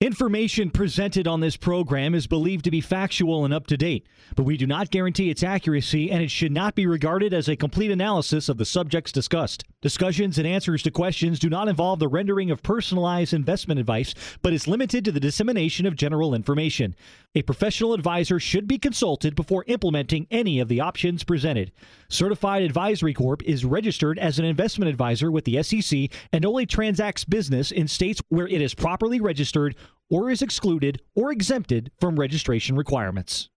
Information presented on this program is believed to be factual and up to date, but we do not guarantee its accuracy and it should not be regarded as a complete analysis of the subjects discussed. Discussions and answers to questions do not involve the rendering of personalized investment advice, but is limited to the dissemination of general information. A professional advisor should be consulted before implementing any of the options presented. Certified Advisory Corp is registered as an investment advisor with the SEC and only transacts business in states where it is properly registered or is excluded or exempted from registration requirements.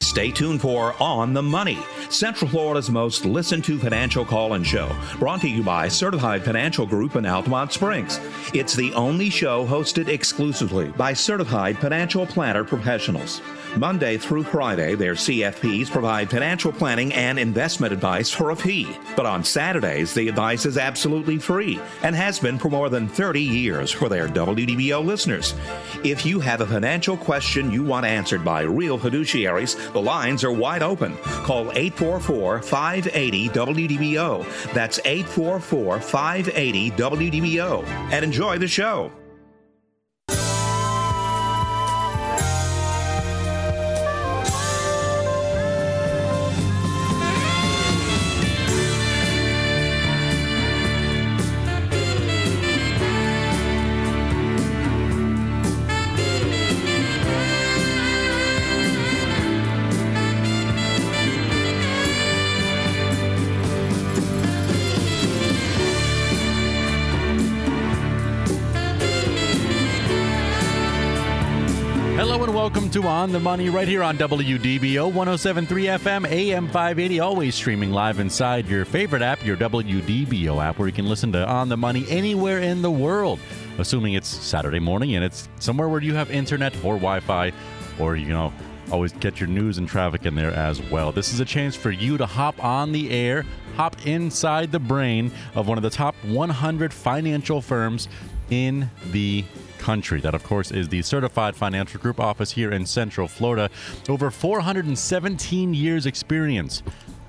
Stay tuned for On the Money, Central Florida's most listened to financial call in show, brought to you by Certified Financial Group in Altamonte Springs. It's the only show hosted exclusively by certified financial planner professionals. Monday through Friday, their CFPs provide financial planning and investment advice for a fee. But on Saturdays, the advice is absolutely free and has been for more than 30 years for their WDBO listeners. If you have a financial question you want answered by real fiduciaries, the lines are wide open. Call 844 580 WDBO. That's 844 580 WDBO. And enjoy the show. To On the Money right here on WDBO 1073 FM, AM 580, always streaming live inside your favorite app, your WDBO app, where you can listen to On the Money anywhere in the world, assuming it's Saturday morning and it's somewhere where you have internet or Wi Fi, or, you know, always get your news and traffic in there as well. This is a chance for you to hop on the air, hop inside the brain of one of the top 100 financial firms in the country. That, of course, is the Certified Financial Group office here in Central Florida. Over 417 years' experience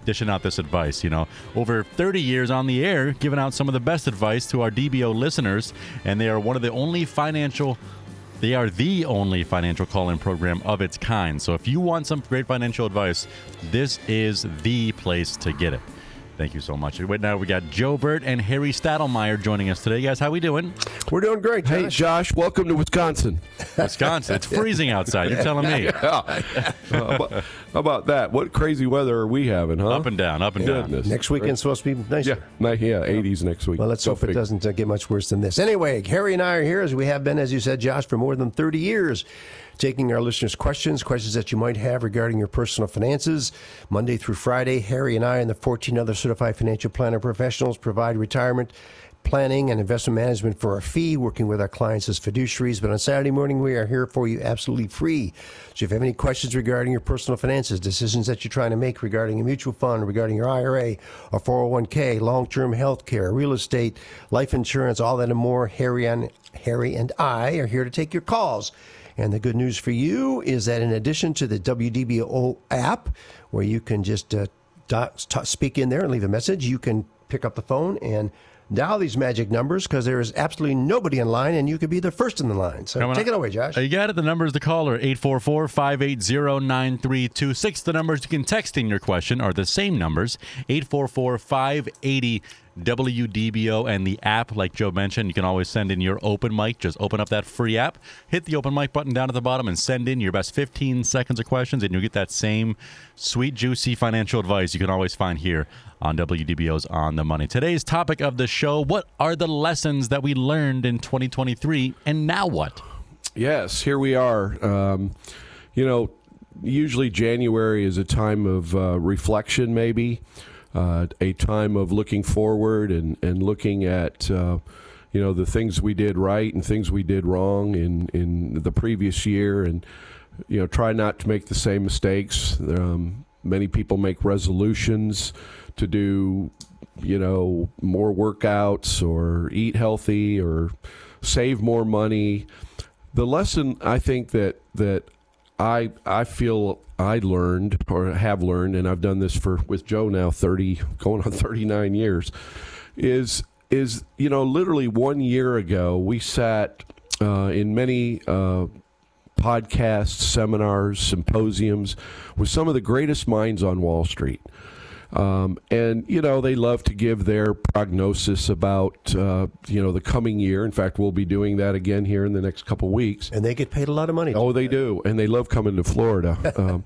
dishing out this advice. You know, over 30 years on the air, giving out some of the best advice to our DBO listeners, and they are one of the only financial. They are the only financial call in program of its kind. So if you want some great financial advice, this is the place to get it. Thank you so much. Right now we got Joe Bert and Harry Stadelmayer joining us today. Guys, how we doing? We're doing great. Josh. Hey, Josh, welcome to Wisconsin. Wisconsin. It's freezing outside. You're telling me. yeah. uh, how, about, how, about, that? What crazy weather are we having, huh? Up and down, up and Goodness. down. Next weekend's supposed to be nicer. Yeah, yeah, 80s next week. Well, let's Go hope it doesn't uh, get much worse than this. Anyway, Harry and I are here, as we have been, as you said, Josh, for more than 30 years taking our listeners' questions, questions that you might have regarding your personal finances. Monday through Friday, Harry and I and the 14 other certified financial planner professionals provide retirement planning and investment management for a fee, working with our clients as fiduciaries. But on Saturday morning, we are here for you absolutely free. So if you have any questions regarding your personal finances, decisions that you're trying to make regarding a mutual fund, regarding your IRA, or 401k, long term health care, real estate, life insurance, all that and more, Harry and, Harry and I are here to take your calls. And the good news for you is that in addition to the WDBO app, where you can just uh, speak in there and leave a message, you can pick up the phone and dial these magic numbers because there is absolutely nobody in line and you could be the first in the line. So Coming take it away, Josh. You got it. The numbers to call are 844 580 9326. The numbers you can text in your question are the same numbers 844 580 WDBO and the app, like Joe mentioned, you can always send in your open mic. Just open up that free app, hit the open mic button down at the bottom, and send in your best 15 seconds of questions, and you'll get that same sweet, juicy financial advice you can always find here on WDBO's On the Money. Today's topic of the show What are the lessons that we learned in 2023, and now what? Yes, here we are. Um, you know, usually January is a time of uh, reflection, maybe uh, a time of looking forward and, and looking at uh, you know the things we did right and things we did wrong in, in the previous year and you know try not to make the same mistakes. Um, many people make resolutions to do you know more workouts or eat healthy or save more money. The lesson i think that that i i feel I learned or have learned, and I've done this for with Joe now thirty, going on thirty nine years, is is you know literally one year ago we sat uh, in many uh, podcasts, seminars, symposiums with some of the greatest minds on Wall Street. Um, and you know they love to give their prognosis about uh, you know the coming year. In fact, we'll be doing that again here in the next couple weeks. And they get paid a lot of money. Oh, they do, and they love coming to Florida. um,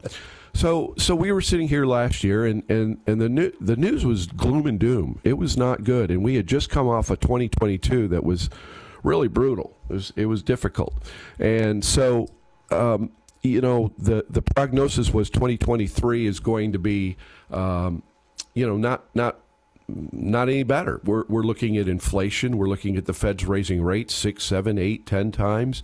so, so we were sitting here last year, and, and, and the new, the news was gloom and doom. It was not good, and we had just come off a 2022 that was really brutal. It was, it was difficult, and so um, you know the the prognosis was 2023 is going to be um, you know not not not any better. We're, we're looking at inflation. We're looking at the Fed's raising rates six, seven, eight, ten times.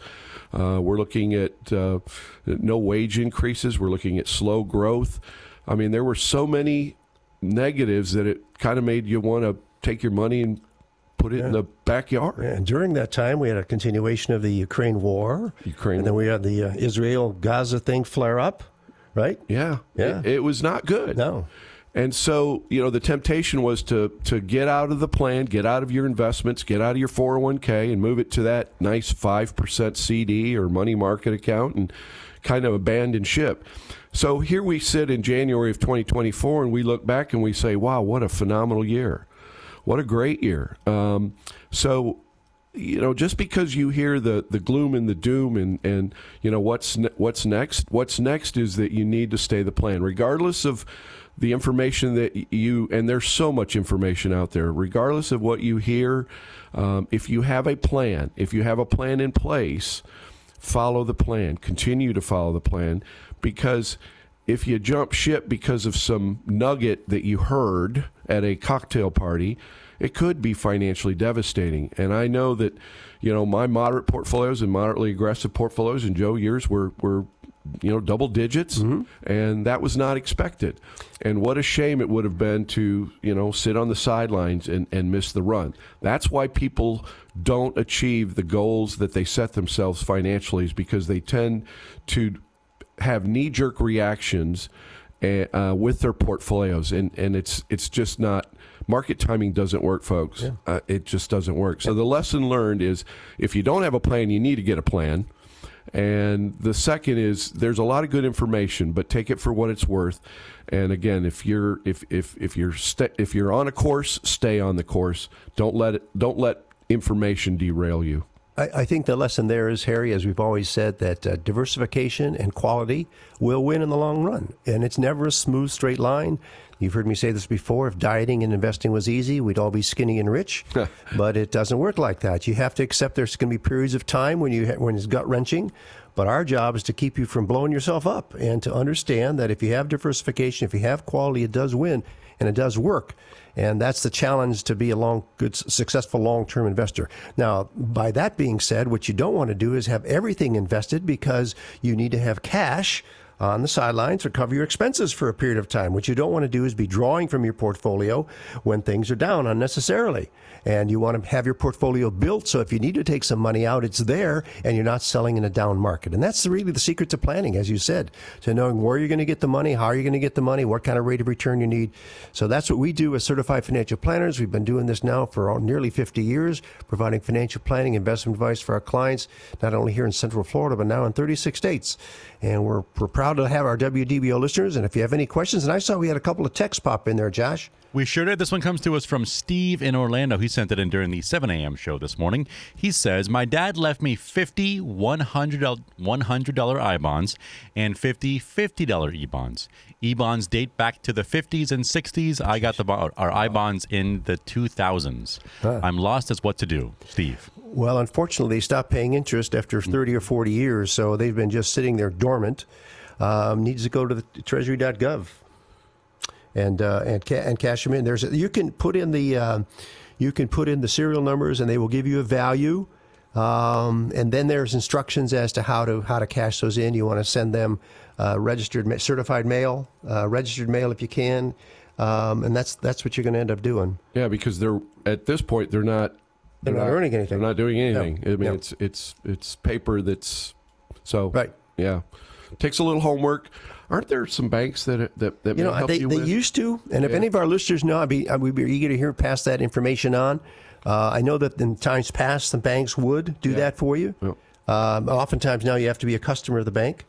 Uh, we're looking at uh, no wage increases. We're looking at slow growth. I mean, there were so many negatives that it kind of made you want to take your money and put it yeah. in the backyard. And during that time, we had a continuation of the Ukraine war. Ukraine, and then we had the uh, Israel Gaza thing flare up. Right? Yeah, yeah. It, it was not good. No. And so, you know, the temptation was to to get out of the plan, get out of your investments, get out of your 401k and move it to that nice 5% CD or money market account and kind of abandon ship. So here we sit in January of 2024 and we look back and we say, wow, what a phenomenal year. What a great year. Um, so you know, just because you hear the, the gloom and the doom and, and you know what's ne- what's next, what's next is that you need to stay the plan, regardless of the information that you and there's so much information out there. Regardless of what you hear um, if you have a plan if you have a plan in place follow the plan. Continue to follow the plan. Because if you jump ship because of some nugget that you heard at a cocktail party it could be financially devastating. And i know that you know my moderate portfolios and moderately aggressive portfolios and joe yours were were you know, double digits, mm-hmm. and that was not expected. And what a shame it would have been to, you know, sit on the sidelines and, and miss the run. That's why people don't achieve the goals that they set themselves financially, is because they tend to have knee jerk reactions eh, uh, with their portfolios, and, and it's it's just not market timing doesn't work, folks. Yeah. Uh, it just doesn't work. So the lesson learned is if you don't have a plan, you need to get a plan. And the second is there's a lot of good information, but take it for what it's worth. And again, if you're if if if you're st- if you're on a course, stay on the course. Don't let it don't let information derail you. I, I think the lesson there is, Harry, as we've always said, that uh, diversification and quality will win in the long run, and it's never a smooth straight line. You've heard me say this before. If dieting and investing was easy, we'd all be skinny and rich. but it doesn't work like that. You have to accept there's going to be periods of time when you when it's gut wrenching. But our job is to keep you from blowing yourself up and to understand that if you have diversification, if you have quality, it does win and it does work. And that's the challenge to be a long, good, successful long term investor. Now, by that being said, what you don't want to do is have everything invested because you need to have cash on the sidelines or cover your expenses for a period of time. What you don't want to do is be drawing from your portfolio when things are down unnecessarily. And you want to have your portfolio built so if you need to take some money out, it's there and you're not selling in a down market. And that's really the secret to planning, as you said, to knowing where you're going to get the money, how you're going to get the money, what kind of rate of return you need. So that's what we do as certified financial planners. We've been doing this now for nearly 50 years, providing financial planning, investment advice for our clients, not only here in Central Florida, but now in 36 states. And we're, we're proud to have our WDBO listeners. And if you have any questions, and I saw we had a couple of texts pop in there, Josh. We sure did. This one comes to us from Steve in Orlando. He sent it in during the 7 a.m. show this morning. He says, My dad left me 50 $100, $100 I bonds and 50 $50 e bonds. E bonds date back to the 50s and 60s. I got the our I bonds in the 2000s. Huh. I'm lost as what to do. Steve. Well, unfortunately, they stopped paying interest after 30 or 40 years, so they've been just sitting there dormant. Um, needs to go to the treasury.gov and uh, and ca- and cash them in. There's a, you can put in the uh, you can put in the serial numbers, and they will give you a value. Um, and then there's instructions as to how to how to cash those in. You want to send them uh, registered certified mail, uh, registered mail if you can, um, and that's that's what you're going to end up doing. Yeah, because they're at this point they're not they're, they're not, not, earning anything. They're not doing anything. No. I mean, no. it's it's it's paper that's so right. Yeah. takes a little homework. Aren't there some banks that that, that You may know, they, you they used to, and if any of our listeners know, I'd be, I would be eager to hear pass that information on. Uh, I know that in times past, some banks would do that for you. Yep. Um, oftentimes now you have to be a customer of the bank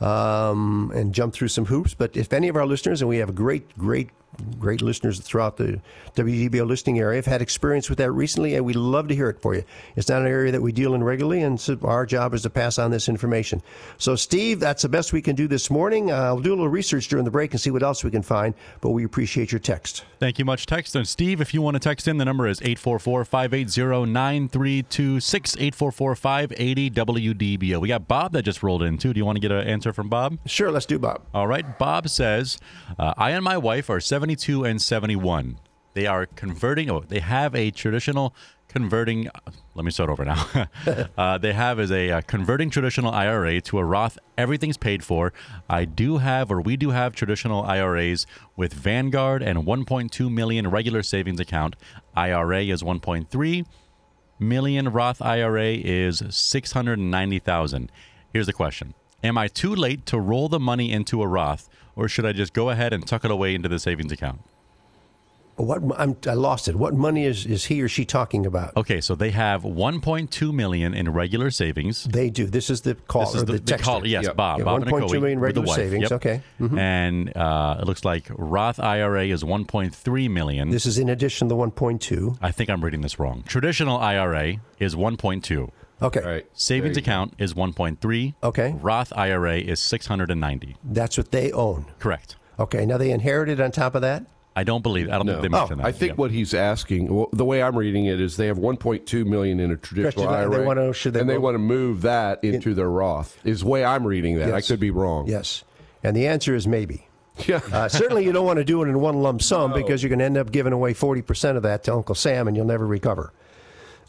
um, and jump through some hoops. But if any of our listeners, and we have a great, great, great listeners throughout the WDBO listening area, have had experience with that recently, and we'd love to hear it for you. It's not an area that we deal in regularly, and so our job is to pass on this information. So, Steve, that's the best we can do this morning. Uh, we'll do a little research during the break and see what else we can find, but we appreciate your text. Thank you much, text. And Steve, if you want to text in, the number is 844-580-9326, 844-580-WDBO. We got Bob that just rolled in, too. Do you want to get an answer from Bob? Sure, let's do Bob. All right. Bob says, uh, I and my wife are 72 and 71. They are converting, oh, they have a traditional converting, let me start over now. uh, they have is a uh, converting traditional IRA to a Roth. Everything's paid for. I do have, or we do have traditional IRAs with Vanguard and 1.2 million regular savings account. IRA is 1.3 million. Roth IRA is 690,000. Here's the question. Am I too late to roll the money into a Roth, or should I just go ahead and tuck it away into the savings account? What I'm, I lost it. What money is, is he or she talking about? Okay, so they have 1.2 million in regular savings. They do. This is the call This is the, the, they call yes, Yep. Bob. Yeah, Bob and 1.2 Akoe million the regular savings. Yep. Okay. Mhm. And uh, it looks like Roth IRA is 1.3 million. This is in addition to the 1.2. I think I'm reading this wrong. Traditional IRA is 1.2. Okay. All right. Savings There go. account is 1.3. Okay. Roth IRA is 690. That's what they own. Correct. Okay. Now they inherited on top of that? I don't believe. I don't No. think they mentioned that. I think Yeah. what he's asking, well, the way I'm reading it, is they have 1.2 million in a traditional Traditional, and they wanna should they and they move- want to move that into their Roth. Is the way I'm reading that. I could be wrong. Yes. And the answer is maybe. Yeah. Uh, certainly, you don't want to do it in one lump sum because you're going to end up giving away 40% of that to Uncle Sam and you'll never recover.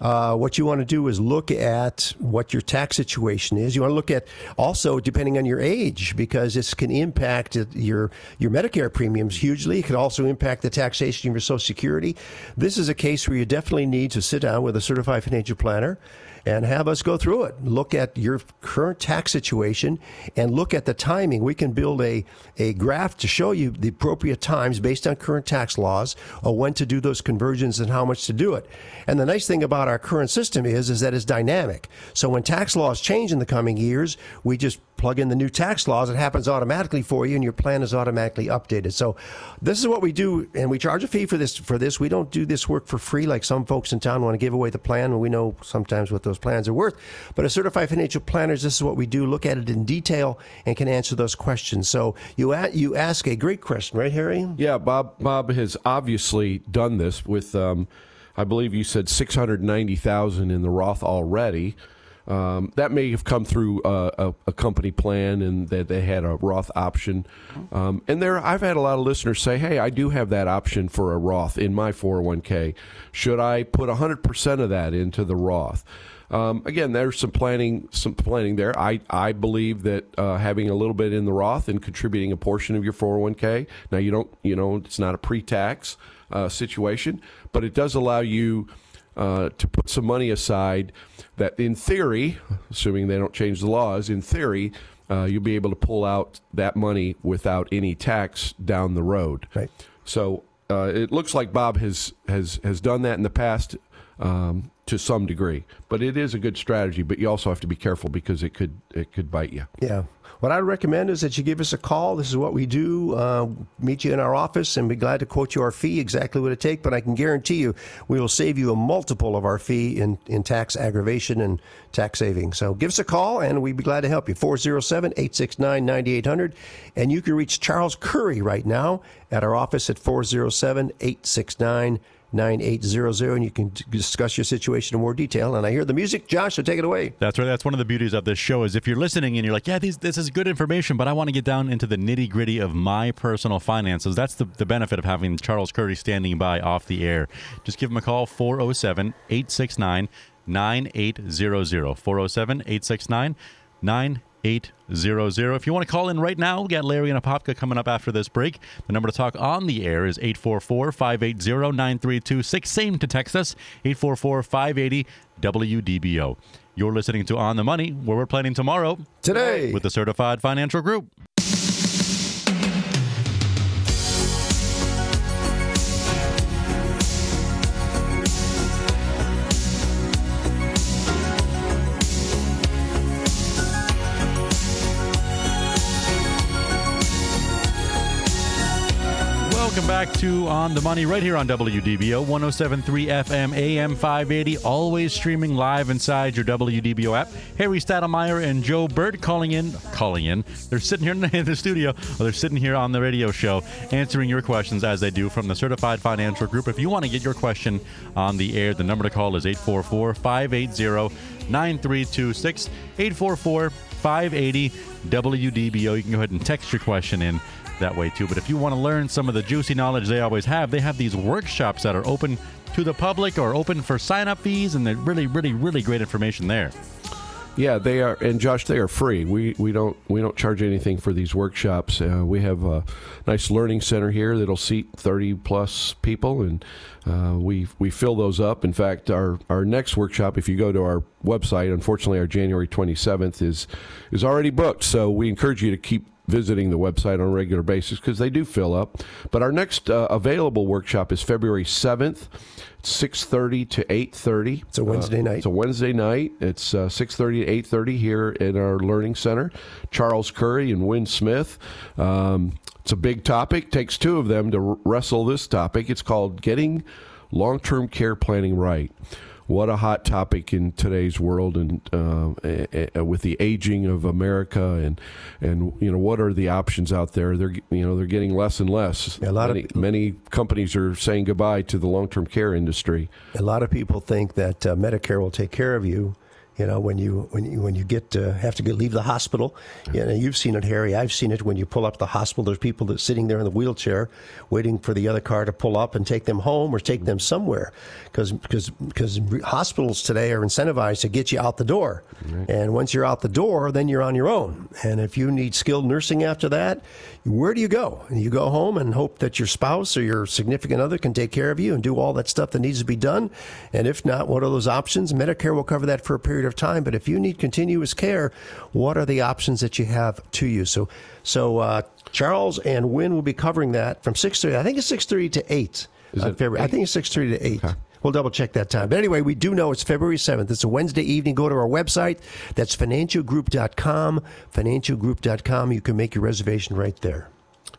Uh, what you want to do is look at what your tax situation is. You want to look at also depending on your age because this can impact your your Medicare premiums hugely. It can also impact the taxation of your Social Security. This is a case where you definitely need to sit down with a certified financial planner and have us go through it. Look at your current tax situation and look at the timing. We can build a, a graph to show you the appropriate times based on current tax laws or when to do those conversions and how much to do it. And the nice thing about our current system is, is that it's dynamic. So when tax laws change in the coming years, we just plug in the new tax laws. It happens automatically for you and your plan is automatically updated. So this is what we do and we charge a fee for this, for this. We don't do this work for free like some folks in town want to give away the plan we know sometimes what those plans are worth. But as certified financial planners, this is what we do. Look at it in detail and can answer those questions. So you, a- you ask a great question, right, Harry? Yeah, Bob. Bob has obviously done this with, um, I believe you said six hundred ninety thousand in the Roth already. Um, that may have come through uh, a, a company plan, and that they had a Roth option. Um, and there, I've had a lot of listeners say, "Hey, I do have that option for a Roth in my four hundred one k. Should I put hundred percent of that into the Roth?" Um, again, there's some planning, some planning there. I, I believe that uh, having a little bit in the Roth and contributing a portion of your 401k. Now you don't, you know, it's not a pre-tax uh, situation, but it does allow you uh, to put some money aside. That, in theory, assuming they don't change the laws, in theory, uh, you'll be able to pull out that money without any tax down the road. Right. So uh, it looks like Bob has has has done that in the past um, to some degree, but it is a good strategy. But you also have to be careful because it could it could bite you. Yeah. What I recommend is that you give us a call. This is what we do. Uh, meet you in our office and be glad to quote you our fee, exactly what it takes. But I can guarantee you we will save you a multiple of our fee in, in tax aggravation and tax savings. So give us a call and we'd be glad to help you. 407 869 9800. And you can reach Charles Curry right now at our office at 407 869 9800. And you can discuss your situation in more detail. And I hear the music. Josh, so take it away. That's right. That's one of the beauties of this show is if you're listening and you're like, yeah, these, this is good information, but I want to get down into the nitty gritty of my personal finances. That's the, the benefit of having Charles Curry standing by off the air. Just give him a call, 407 869 9800. 407 869 9800. If you want to call in right now, we got Larry and Apopka coming up after this break. The number to talk on the air is 844 580 9326. Same to text us, 844 580 WDBO. You're listening to On the Money, where we're planning tomorrow Today. with the Certified Financial Group. Welcome back to On the Money right here on WDBO 1073 FM AM 580, always streaming live inside your WDBO app. Harry Stadelmayer and Joe Bert calling in, calling in. They're sitting here in the studio, or they're sitting here on the radio show answering your questions as they do from the Certified Financial Group. If you want to get your question on the air, the number to call is 844 580 9326. 844 580 WDBO. You can go ahead and text your question in that way too. But if you want to learn some of the juicy knowledge they always have, they have these workshops that are open to the public or open for sign up fees, and they're really, really, really great information there. Yeah, they are, and Josh, they are free. We we don't we don't charge anything for these workshops. Uh, we have a nice learning center here that'll seat thirty plus people, and uh, we we fill those up. In fact, our our next workshop, if you go to our website, unfortunately, our January twenty seventh is is already booked. So we encourage you to keep visiting the website on a regular basis because they do fill up. But our next uh, available workshop is February seventh. 6.30 to 8.30 It's a Wednesday night. it's a wednesday night it's uh, 6.30 to 8.30 here in our learning center charles curry and win smith um, it's a big topic takes two of them to r- wrestle this topic it's called getting long-term care planning right what a hot topic in today's world, and uh, with the aging of America, and and you know what are the options out there? They're you know they're getting less and less. A lot of- many, many companies are saying goodbye to the long-term care industry. A lot of people think that uh, Medicare will take care of you. You know, when you when you when you get uh, have to get, leave the hospital, you know, you've seen it, Harry. I've seen it when you pull up the hospital. There's people that sitting there in the wheelchair, waiting for the other car to pull up and take them home or take them somewhere, because because because hospitals today are incentivized to get you out the door, and once you're out the door, then you're on your own. And if you need skilled nursing after that, where do you go? You go home and hope that your spouse or your significant other can take care of you and do all that stuff that needs to be done. And if not, what are those options? Medicare will cover that for a period of time. But if you need continuous care, what are the options that you have to you? So, so uh, Charles and Wynn will be covering that from six thirty. I think it's six thirty to eight. Is it February. I think it's six thirty to eight. We'll double check that time. But anyway, we do know it's February 7th. It's a Wednesday evening. Go to our website. That's financialgroup.com. Financialgroup.com. You can make your reservation right there.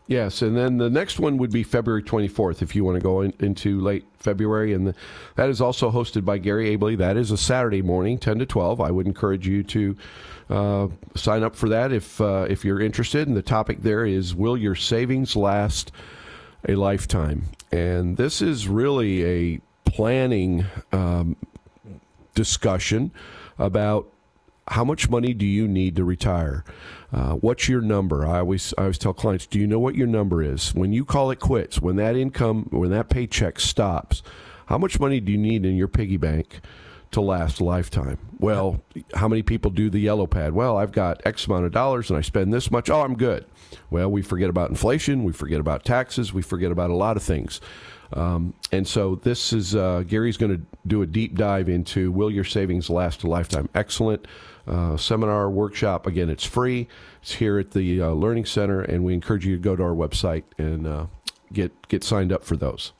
Yes, and then the next one would be February 24th if you want to go in, into late February. And the, that is also hosted by Gary Abley. That is a Saturday morning, 10 to 12. I would encourage you to uh, sign up for that if, uh, if you're interested. And the topic there is Will Your Savings Last a Lifetime? And this is really a planning um, discussion about how much money do you need to retire? Uh, what's your number? I always I always tell clients, do you know what your number is? When you call it quits, when that income, when that paycheck stops, how much money do you need in your piggy bank to last a lifetime? Well, how many people do the yellow pad? Well, I've got X amount of dollars and I spend this much. Oh, I'm good. Well, we forget about inflation, we forget about taxes, we forget about a lot of things. Um, and so this is uh, Gary's going to do a deep dive into will your savings last a lifetime? Excellent uh, seminar workshop. Again, it's free. It's here at the uh, Learning Center, and we encourage you to go to our website and uh, get get signed up for those.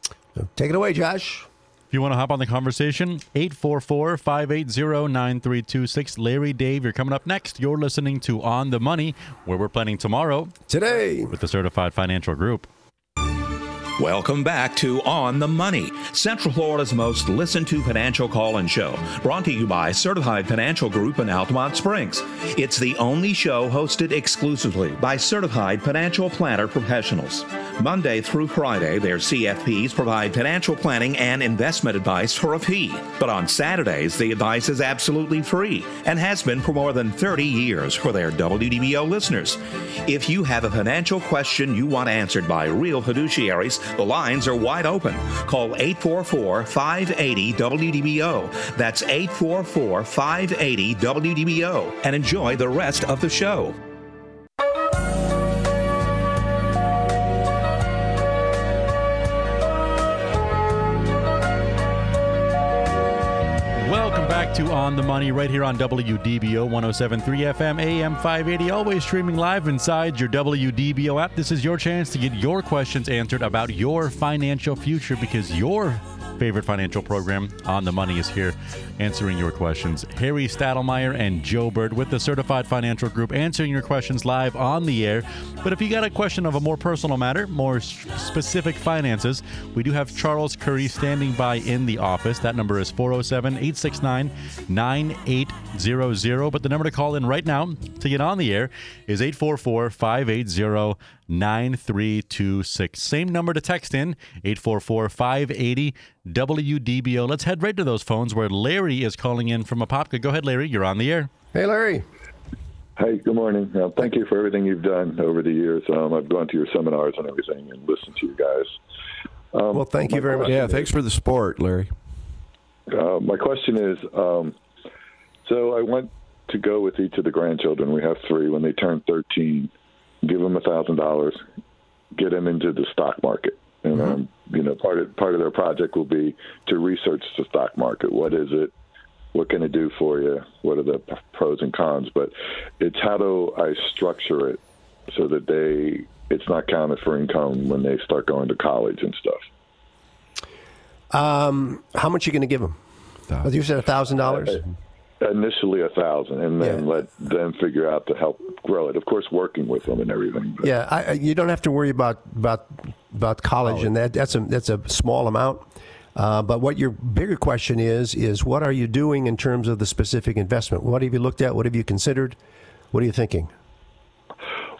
Take it away, Josh. If you want to hop on the conversation, 844 580 9326. Larry Dave, you're coming up next. You're listening to On the Money, where we're planning tomorrow Today. with the Certified Financial Group. Welcome back to On the Money, Central Florida's most listened to financial call in show, brought to you by Certified Financial Group in Altamonte Springs. It's the only show hosted exclusively by certified financial planner professionals. Monday through Friday, their CFPs provide financial planning and investment advice for a fee. But on Saturdays, the advice is absolutely free and has been for more than 30 years for their WDBO listeners. If you have a financial question you want answered by real fiduciaries, the lines are wide open. Call 844 580 WDBO. That's 844 580 WDBO and enjoy the rest of the show. To On the Money right here on WDBO 1073 FM AM 580. Always streaming live inside your WDBO app. This is your chance to get your questions answered about your financial future because your favorite financial program, On the Money, is here answering your questions. Harry Stadelmayer and Joe Bert with the Certified Financial Group answering your questions live on the air. But if you got a question of a more personal matter, more specific finances, we do have Charles Curry standing by in the office. That number is 407 869 9800. But the number to call in right now to get on the air is 844 580 9326. Same number to text in 844 580 WDBO. Let's head right to those phones where Larry is calling in from Apopka. Go ahead, Larry. You're on the air. Hey, Larry. Hey, good morning. Uh, thank you for everything you've done over the years. Um, I've gone to your seminars and everything and listened to you guys. Um, well, thank you very much. Yeah, thanks for the support, Larry. Uh, my question is um, so I went to go with each of the grandchildren. We have three. When they turn 13, give them a thousand dollars, get them into the stock market. And mm-hmm. um, you know, part of part of their project will be to research the stock market. What is it? What can it do for you? What are the pros and cons? But it's how do I structure it so that they it's not counted for income when they start going to college and stuff. Um, how much are you going to give them? You said a thousand dollars initially a thousand, and then yeah. let them figure out to help grow it. Of course, working with them and everything. But. Yeah, I, you don't have to worry about about about college, and that that's a that's a small amount. Uh, but what your bigger question is is what are you doing in terms of the specific investment? What have you looked at? What have you considered? What are you thinking?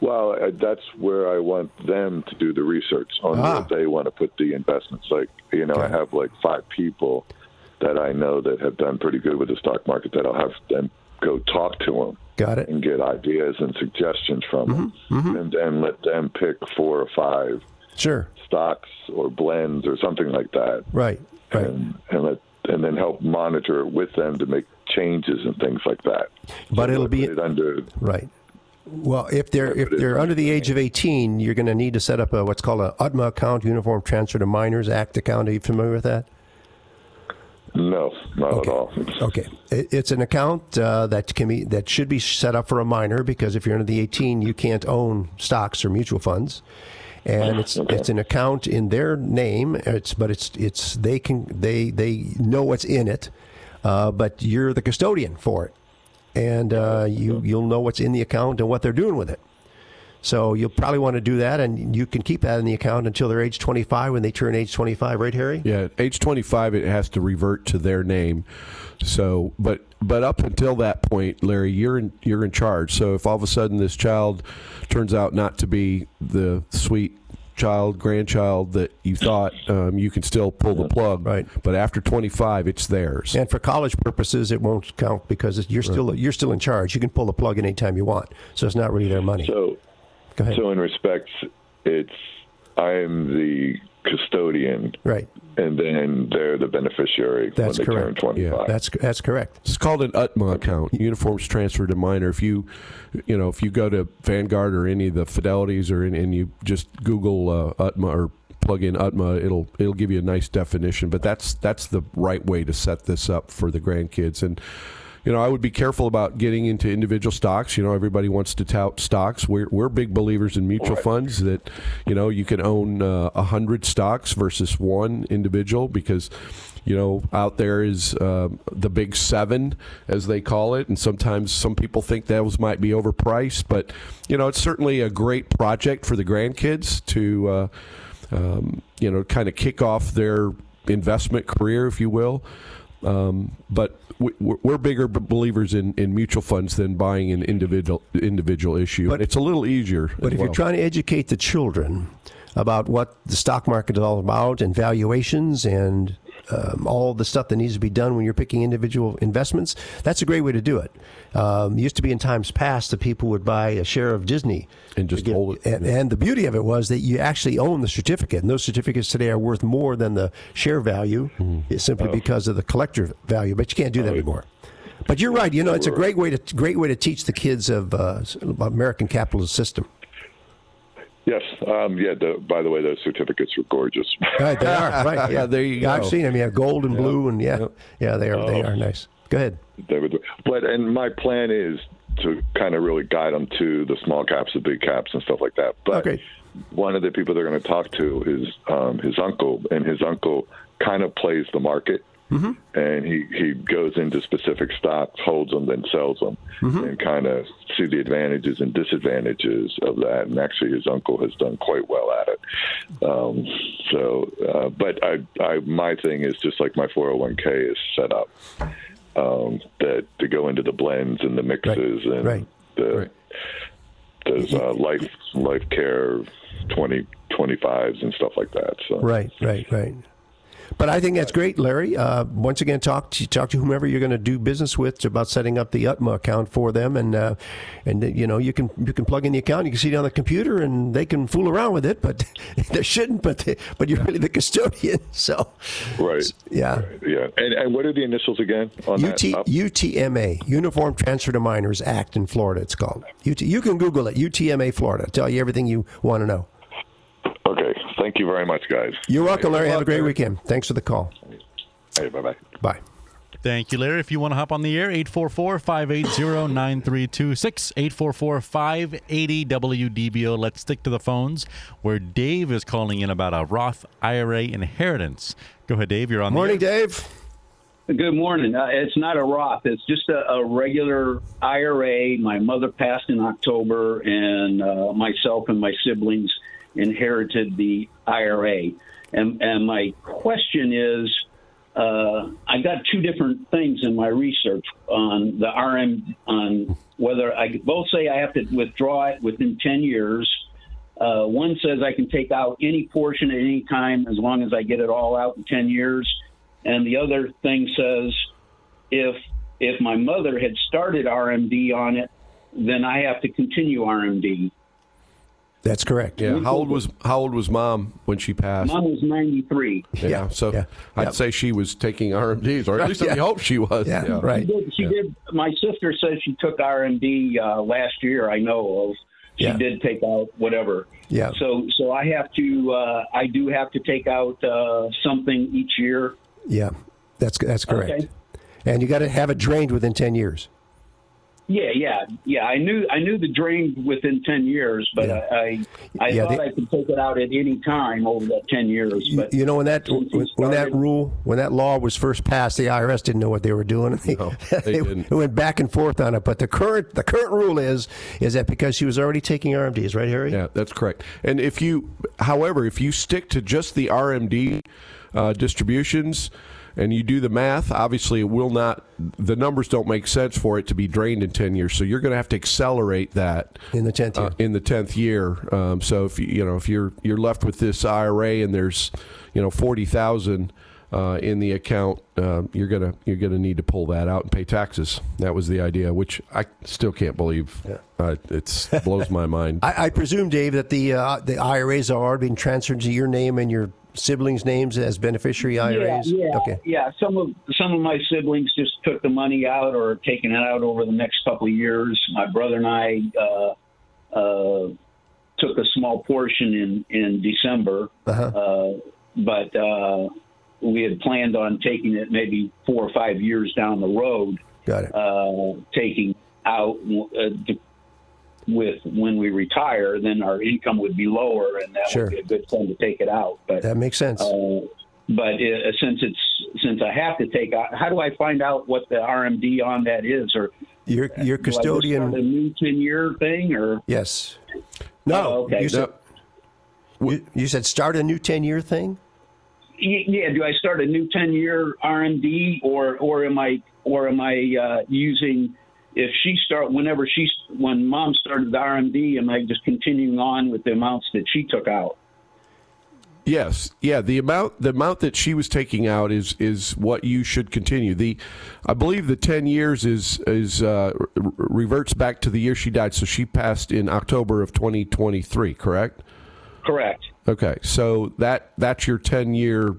Well, uh, that's where I want them to do the research on ah. where they want to put the investments. Like, you know, okay. I have like five people that I know that have done pretty good with the stock market that I'll have them go talk to them. Got it. And get ideas and suggestions from mm-hmm, them, mm-hmm. and then let them pick four or five sure stocks or blends or something like that. Right. Right. And, and let and then help monitor it with them to make changes and things like that. But so it'll be it under right. Well, if they're if they're under the age of 18, you're going to need to set up a what's called an UTMA account, Uniform Transfer to Minors Act account. Are you familiar with that? No, not okay. at all. okay, it's an account uh, that can be that should be set up for a minor because if you're under the 18, you can't own stocks or mutual funds, and it's okay. it's an account in their name. It's but it's it's they can they they know what's in it, uh, but you're the custodian for it, and uh, you you'll know what's in the account and what they're doing with it. So you'll probably want to do that, and you can keep that in the account until they're age 25 when they turn age 25, right, Harry? Yeah, age 25, it has to revert to their name. So, but but up until that point, Larry, you're in you're in charge. So if all of a sudden this child turns out not to be the sweet child, grandchild that you thought um, you can still pull the plug. Right. But after 25, it's theirs. And for college purposes, it won't count because you're still right. you're still in charge. You can pull the plug anytime you want. So it's not really their money. So Go ahead. So in respects, it's I'm the custodian, right? And then they're the beneficiary that's when they correct. turn 25. Yeah, that's that's correct. It's called an UTMA account, uniforms transferred to minor. If you, you know, if you go to Vanguard or any of the Fidelities or in, and you just Google uh, UTMA or plug in UTMA, it'll it'll give you a nice definition. But that's that's the right way to set this up for the grandkids and you know, I would be careful about getting into individual stocks. You know, everybody wants to tout stocks. We're, we're big believers in mutual funds that, you know, you can own uh, a uh, hundred stocks versus one individual because, you know, out there is uh, the big seven, as they call it, and sometimes some people think those might be overpriced. But you know, it's certainly a great project for the grandkids to, uh, um, you know, kind of kick off their investment career, if you will. Um, but we're bigger believers in, in mutual funds than buying an individual individual issue. But it's a little easier. But if well. you're trying to educate the children about what the stock market is all about and valuations and um, all the stuff that needs to be done when you're picking individual investments, that's a great way to do it. Um, used to be in times past that people would buy a share of Disney and just get, hold it. And, and, the beauty of it was that you actually own the certificate, and those certificates today are worth more than the share value, mm. simply oh. because of the collector value. But you can't do that oh. anymore. But you're right. You know, it's a great way to great way to teach the kids of uh, American capitalist system. Yes. Um, yeah. The, by the way, those certificates are gorgeous. right. They are. Right. Yeah. There you go. I've seen them. Yeah. Gold and blue, and yeah, yeah, they are. They are nice. Go ahead. They would, but and my plan is to kind of really guide them to the small caps, the big caps, and stuff like that. But Okay. one of the people they're going to talk to is um, his uncle, and his uncle kind of plays the market. And he, he goes into specific stocks, holds them, then sells them, and kind of see the advantages and disadvantages of that. And actually, his uncle has done quite well at it. Um, so, uh, but I, I, my thing is just like my 401k is set up um, that to go into the blends and the mixes and right, the right. there's uh, life life care 20 25s and stuff like that. So Right, right, right. But I think that's great, Larry. Uh, once again, talk to talk to whomever you're going to do business with about setting up the UTMA account for them, and uh, and you know you can you can plug in the account, you can see it on the computer, and they can fool around with it, but they shouldn't. But they, but you're really the custodian, so right. yeah. Yeah. And, and what are the initials again on UT, that? UTMA, Uniform Transfer to Minors Act in Florida. It's called. UT, you can Google it. UTMA Florida. Tell you everything you want to know. Okay. Thank you very much, guys. You're welcome, Larry. Have a great weekend. Thanks for the call. Hey, bye bye. Bye. Thank you, Larry. If you want to hop on the air, 844 580 9326, 844 580 WDBO. Let's stick to the phones where Dave is calling in about a Roth IRA inheritance. Go ahead, Dave. You're on Morning, the air. Morning, Dave. Good morning. Uh, it's not a Roth. It's just a, a regular IRA. My mother passed in October, and uh, myself and my siblings inherited the IRA. And, and my question is, uh, I got two different things in my research on the RM on whether I both say I have to withdraw it within 10 years. Uh, one says I can take out any portion at any time as long as I get it all out in 10 years. And the other thing says if if my mother had started RMD on it, then I have to continue RMD. That's correct. Yeah. How old was How old was mom when she passed? Mom was 93. Yeah. Yeah, So yeah, I'd yeah. say she was taking RMDs, or at least I hope she was. Yeah, right. She did, she did. My sister says she took RMD uh, last year. I know of. She Yeah. did take out whatever. Yeah. So so I have to. Uh, I do have to take out uh, something each year. Yeah, that's that's correct. Okay. And you got to have it drained within ten years. Yeah, yeah, yeah. I knew I knew the drain within ten years, but Yeah. I I, I Yeah, thought the- I could take it out at any time over that ten years. But you know when that since you when, when that rule when that law was first passed, the IRS didn't know what they were doing. They, No, they didn't. went back and forth on it. But the current the current rule is is that because she was already taking RMDs, right, Harry? Yeah, that's correct. And if you, however, if you stick to just the RMD uh, distributions and you do the math, obviously it will not. The numbers don't make sense for it to be drained in ten years. So you're going to have to accelerate that In the tenth year. uh, in the tenth year. Um, so if you, you know if you're you're left with this IRA and there's you know forty thousand. Uh, in the account, uh, you're gonna you're gonna need to pull that out and pay taxes. That was the idea, which I still can't believe. Uh, it's blows my mind. I, I presume, Dave, that the uh, the IRAs are already being transferred to your name and your siblings' names as beneficiary IRAs. Yeah, yeah, Okay. yeah. Some of some of my siblings just took the money out or taken it out over the next couple of years. My brother and I uh, uh, took a small portion in in December, Uh-huh. uh, but uh, we had planned on taking it maybe four or five years down the road. Got it. uh, taking out uh, with when we retire, then our income would be lower, and that Sure. would be a good time to take it out. But that makes sense. uh, but uh, since it's since I have to take out, how do I find out what the RMD on that is, or your your do I just start a new ten year thing, or Yes. No. Oh, okay. You said, No. you, you said start a new ten year thing. Yeah, do I start a new ten year RMD, or or am I or am I uh, using if she start whenever she when mom started the RMD, am I just continuing on with the amounts that she took out? Yes, yeah. The amount the amount that she was taking out is is what you should continue. The I believe the ten years is is uh, re- reverts back to the year she died. So she passed in October of 2023. Correct. Correct. Okay, so that that's your ten year.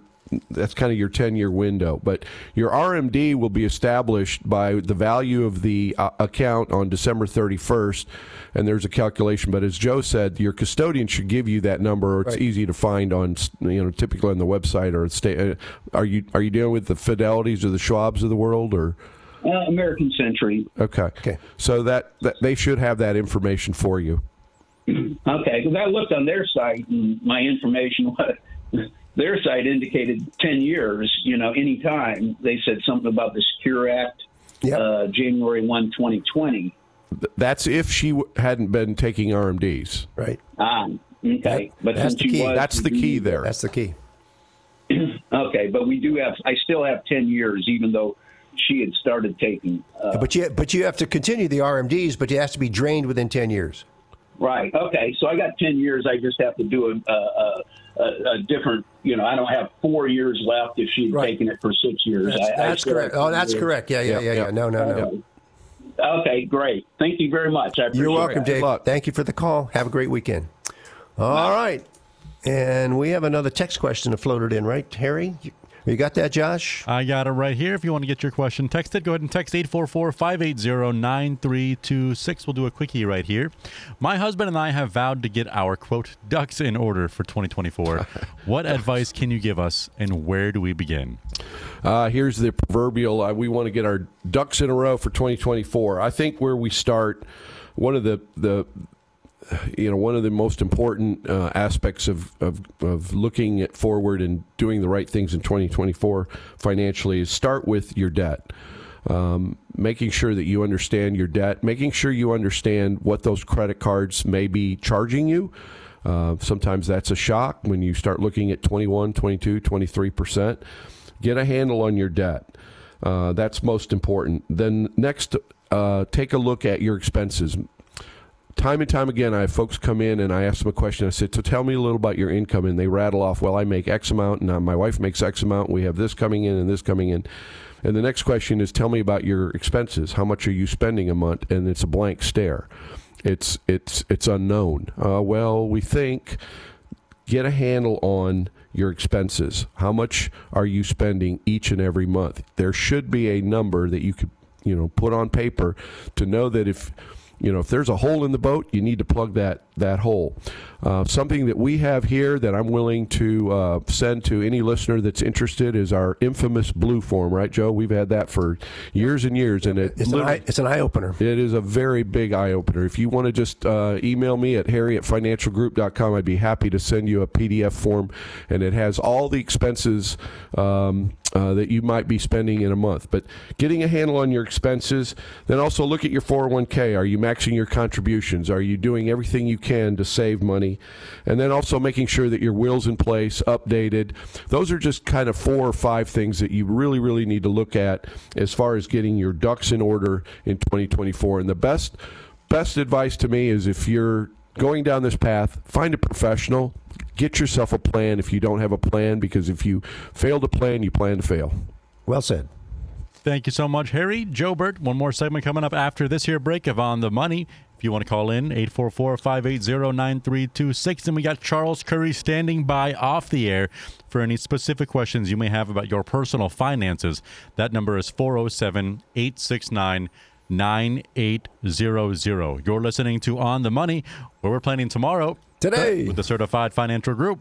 That's kind of your ten year window, but your RMD will be established by the value of the uh, account on December thirty first, and there's a calculation. But as Joe said, your custodian should give you that number, or it's Right. easy to find on you know typically on the website or state. Uh, are you are you dealing with the Fidelities or the Schwabs of the world, or Uh, American Century. Okay. Okay. So that, that they should have that information for you. Okay, because I looked on their site and my information was their site indicated 10 years, you know, anytime. They said something about the Secure Act, Yep. uh, January 1, 2020. That's if she hadn't been taking RMDs. Right. Ah, okay. But That's the key. was, That's the key there. That's the key. Okay, but we do have, I still have 10 years, even though she had started taking. Uh, but you but you have to continue the RMDs, but it has to be drained within ten years. Right. Okay, so I got 10 years. I just have to do a, a, a, a different, you know, I don't have four years left if she'd Right. taken it for six years. That's, I, I that's still correct. Oh, that's years. correct. Yeah, yeah, Yeah, yeah, yeah. yeah. No, no, no. Okay. Okay, great. Thank you very much. I appreciate You're welcome, it. Dave. luck. Thank you for the call. Have a great weekend. All right. And we have another text question that floated in, right, Harry? You, got that, Josh? I got it right here. If you want to get your question texted, go ahead and text 844 580 9326. We'll do a quickie right here. My husband and I have vowed to get our, quote, ducks in order for 2024. what advice can you give us, and where do we begin? Uh, here's the proverbial uh, we want to get our ducks in a row for 2024. I think where we start, one of the, the you know one of the most important uh, aspects of, of, of looking forward and doing the right things in 2024 financially is start with your debt. Um, making sure that you understand your debt making sure you understand what those credit cards may be charging you. Uh, sometimes that's a shock when you start looking at 21 22 23% get a handle on your debt. Uh, that's most important. Then next uh, take a look at your expenses time and time again, I have folks come in and I ask them a question. I said, "So tell me a little about your income," and they rattle off, "Well, I make X amount, and uh, my wife makes X amount. We have this coming in and this coming in." And the next question is, "Tell me about your expenses. How much are you spending a month?" And it's a blank stare. It's it's it's unknown. Uh, well, we think get a handle on your expenses. How much are you spending each and every month? There should be a number that you could, you know, put on paper to know that if you know if there's a hole in the boat, you need to plug that that hole. Uh, something that we have here that I'm willing to uh, send to any listener that's interested is our infamous blue form, right, Joe? We've had that for years and years, and it It's an eye, it's an eye opener. it is a very big eye opener. If you want to just uh, email me at harry at financialgroup.com, I'd be happy to send you a PDF form, and it has all the expenses um, uh, that you might be spending in a month. But getting a handle on your expenses, then also look at your 401k. Are you maxing your contributions? Are you doing everything you can to save money? And then also making sure that your will's in place, updated. Those are just kind of four or five things that you really, really need to look at as far as getting your ducks in order in 2024. And the best, best advice to me is if you're going down this path, find a professional. Get yourself a plan if you don't have a plan, because if you fail to plan, you plan to fail. Well said. Thank you so much, Harry. Joe Bert, one more segment coming up after this here break of On the Money. If you want to call in, 844-580-9326. And we got Charles Curry standing by off the air for any specific questions you may have about your personal finances. That number is 407-869 9800. You're listening to On the Money, where we're planning tomorrow Today. with the Certified Financial Group.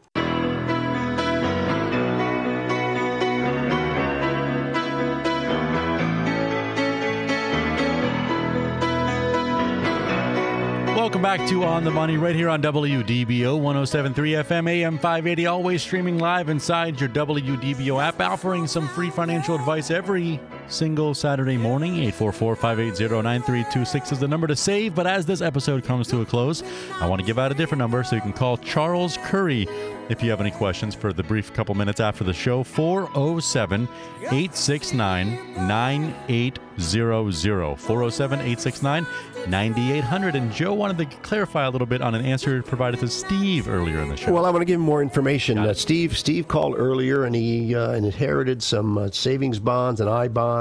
Welcome back to On the Money right here on WDBO 1073 FM AM 580. Always streaming live inside your WDBO app, offering some free financial advice every single Saturday morning. 844 580 9326 is the number to save. But as this episode comes to a close, I want to give out a different number so you can call Charles Curry if you have any questions for the brief couple minutes after the show. 407 869 9800. 407 869 9800. And Joe wanted to clarify a little bit on an answer provided to Steve earlier in the show. Well, I want to give him more information. Uh. Steve Steve called earlier, and he uh, inherited some uh, savings bonds and I bonds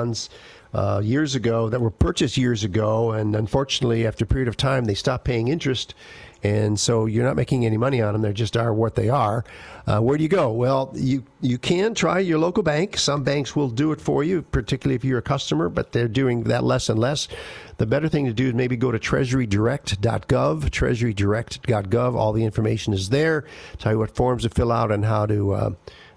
uh, years ago that were purchased years ago, and unfortunately, after a period of time, they stopped paying interest. And so you're not making any money on them; they just are what they are. Uh, where do you go? Well, you you can try your local bank. Some banks will do it for you, particularly if you're a customer, but they're doing that less and less. The better thing to do is maybe go to treasurydirect.gov, treasurydirect.gov. All the information is there. Tell you what forms to fill out and how to uh,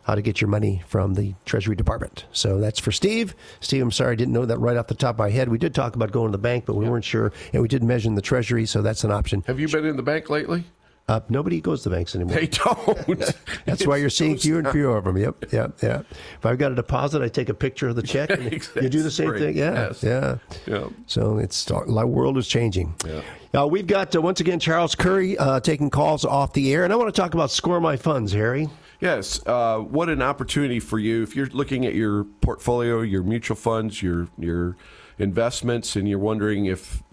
how to get your money from the Treasury Department. So that's for Steve. Steve, I'm sorry, I didn't know that right off the top of my head. We did talk about going to the bank, but we weren't sure, and we did measure in the Treasury, so that's an option. Have you been in the bank lately? Uh, nobody goes to the banks anymore. They don't. That's why you're seeing fewer and fewer of them. Yep, yep, yep. If I've got a deposit, I take a picture of the check. And You do the same Great. thing, yeah, Yes. yeah. Yeah. So it's the world is changing. Yeah. Uh, we've got uh, once again Charles Curry uh, taking calls off the air, and I want to talk about Score My Funds, Harry. Yes, uh, what an opportunity for you if you're looking at your portfolio, your mutual funds, your your investments, and you're wondering if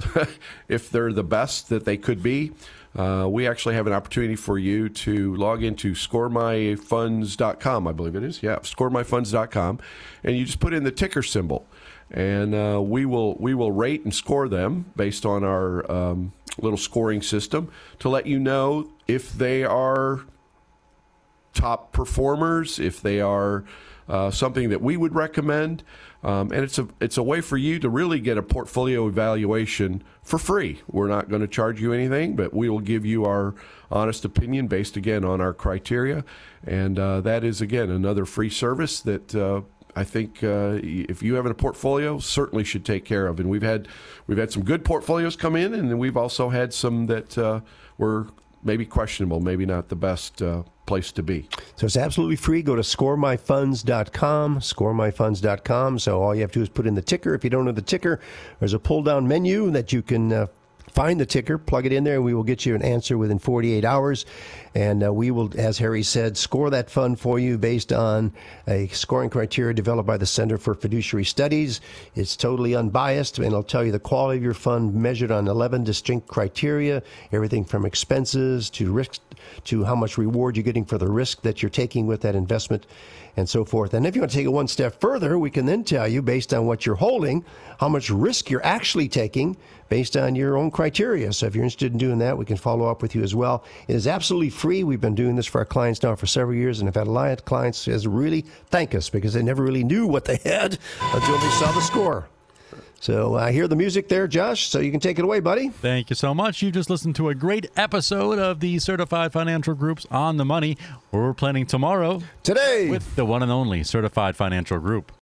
if they're the best that they could be. Uh, we actually have an opportunity for you to log into scoremyfunds.com, I believe it is. Yeah, scoremyfunds.com, and you just put in the ticker symbol, and uh, we will we will rate and score them based on our um, little scoring system to let you know if they are top performers, if they are uh, something that we would recommend, um, and it's a it's a way for you to really get a portfolio evaluation for free. We're not going to charge you anything, but we will give you our honest opinion based again on our criteria, and uh, that is again another free service that. Uh, I think uh, if you have a portfolio, certainly should take care of. And we've had we've had some good portfolios come in, and then we've also had some that uh, were maybe questionable, maybe not the best uh, place to be. So it's absolutely free. Go to scoremyfunds.com, scoremyfunds.com. So all you have to do is put in the ticker. If you don't know the ticker, there's a pull down menu that you can uh, find the ticker, plug it in there, and we will get you an answer within 48 hours. And uh, we will, as Harry said, score that fund for you based on a scoring criteria developed by the Center for Fiduciary Studies. It's totally unbiased, and it'll tell you the quality of your fund measured on 11 distinct criteria, everything from expenses to risk to how much reward you're getting for the risk that you're taking with that investment and so forth. And if you want to take it one step further, we can then tell you, based on what you're holding, how much risk you're actually taking based on your own criteria. So if you're interested in doing that, we can follow up with you as well. It is absolutely free. We've been doing this for our clients now for several years and have had a lot of clients really thank us because they never really knew what they had until they saw the score. So uh, I hear the music there, Josh. So you can take it away, buddy. Thank you so much. You just listened to a great episode of the Certified Financial Group's On the Money. We're planning tomorrow Today. with the one and only Certified Financial Group.